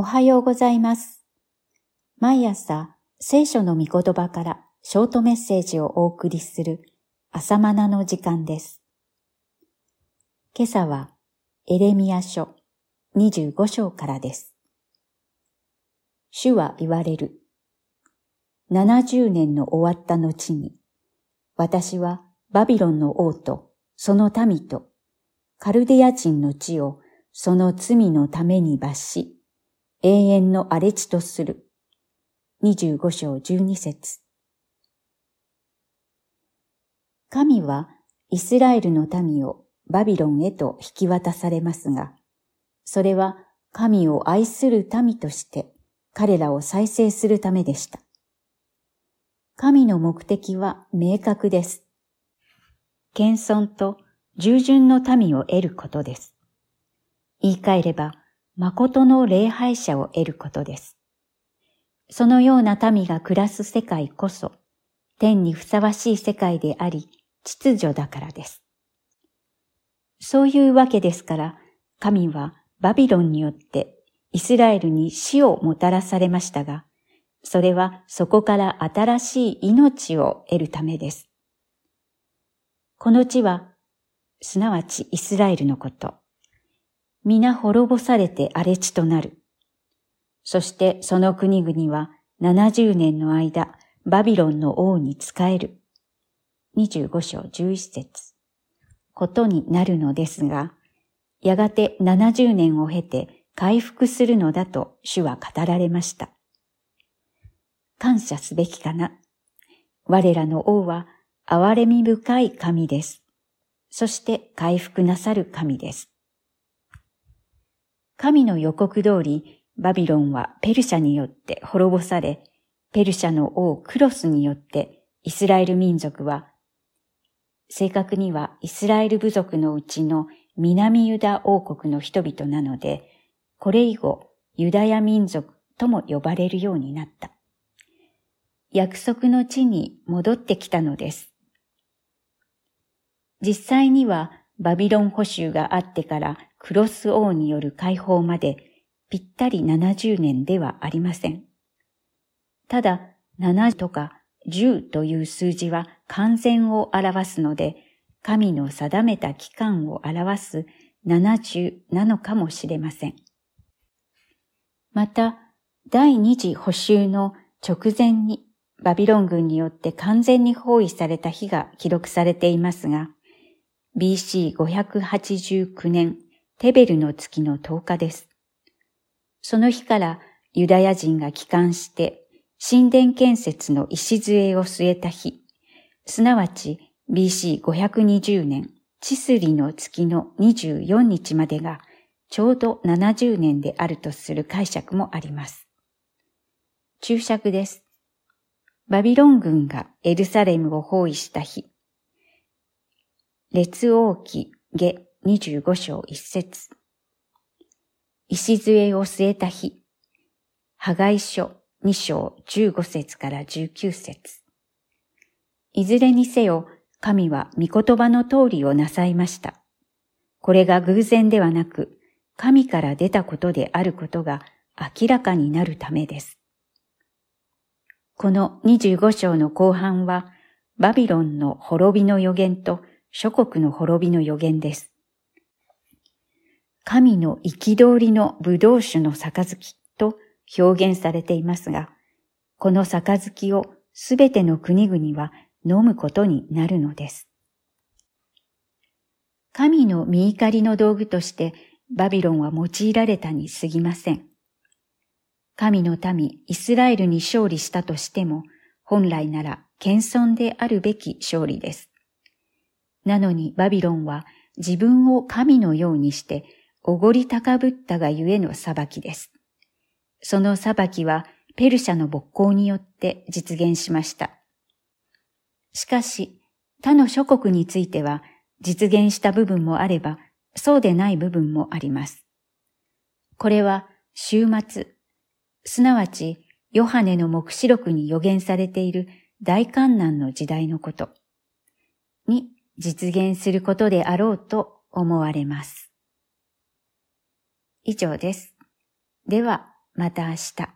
おはようございます。毎朝、聖書の御言葉からショートメッセージをお送りする朝マナの時間です。今朝は、エレミア書25章からです。主は言われる。70年の終わった後に、私はバビロンの王とその民とカルディア人の地をその罪のために罰し、永遠の荒れ地とする。25章12節神はイスラエルの民をバビロンへと引き渡されますが、それは神を愛する民として彼らを再生するためでした。神の目的は明確です。謙遜と従順の民を得ることです。言い換えれば、誠の礼拝者を得ることです。そのような民が暮らす世界こそ、天にふさわしい世界であり、秩序だからです。そういうわけですから、神はバビロンによってイスラエルに死をもたらされましたが、それはそこから新しい命を得るためです。この地は、すなわちイスラエルのこと。皆滅ぼされて荒れ地となる。そしてその国々は70年の間、バビロンの王に仕える。25章11節ことになるのですが、やがて70年を経て回復するのだと主は語られました。感謝すべきかな。我らの王は憐れみ深い神です。そして回復なさる神です。神の予告通り、バビロンはペルシャによって滅ぼされ、ペルシャの王クロスによってイスラエル民族は、正確にはイスラエル部族のうちの南ユダ王国の人々なので、これ以後ユダヤ民族とも呼ばれるようになった。約束の地に戻ってきたのです。実際にはバビロン捕囚があってからクロス王による解放までぴったり70年ではありません。ただ、7とか10という数字は完全を表すので、神の定めた期間を表す70なのかもしれません。また、第二次補修の直前にバビロン軍によって完全に包囲された日が記録されていますが、BC589 年テベルの月の10日です。その日からユダヤ人が帰還して神殿建設の礎を据えた日、すなわち BC520 年チスリの月の24日までがちょうど70年であるとする解釈もあります。注釈です。バビロン軍がエルサレムを包囲した日、列王記下25章1節礎を据えた日、破壊書2章15節から19節いずれにせよ、神は御言葉の通りをなさいました。これが偶然ではなく、神から出たことであることが明らかになるためです。この25章の後半は、バビロンの滅びの予言と諸国の滅びの予言です。神の憤りの葡萄酒の杯と表現されていますが、この杯をすべての国々は飲むことになるのです。神の見怒りの道具としてバビロンは用いられたに過ぎません。神の民イスラエルに勝利したとしても、本来なら謙遜であるべき勝利です。なのにバビロンは自分を神のようにしておごり高ぶったがゆえの裁きです。その裁きはペルシャの勃興によって実現しました。しかし、他の諸国については実現した部分もあれば、そうでない部分もあります。これは終末、すなわちヨハネの目視録に予言されている大観難の時代のこと実現することであろうと思われます。以上です。では、また明日。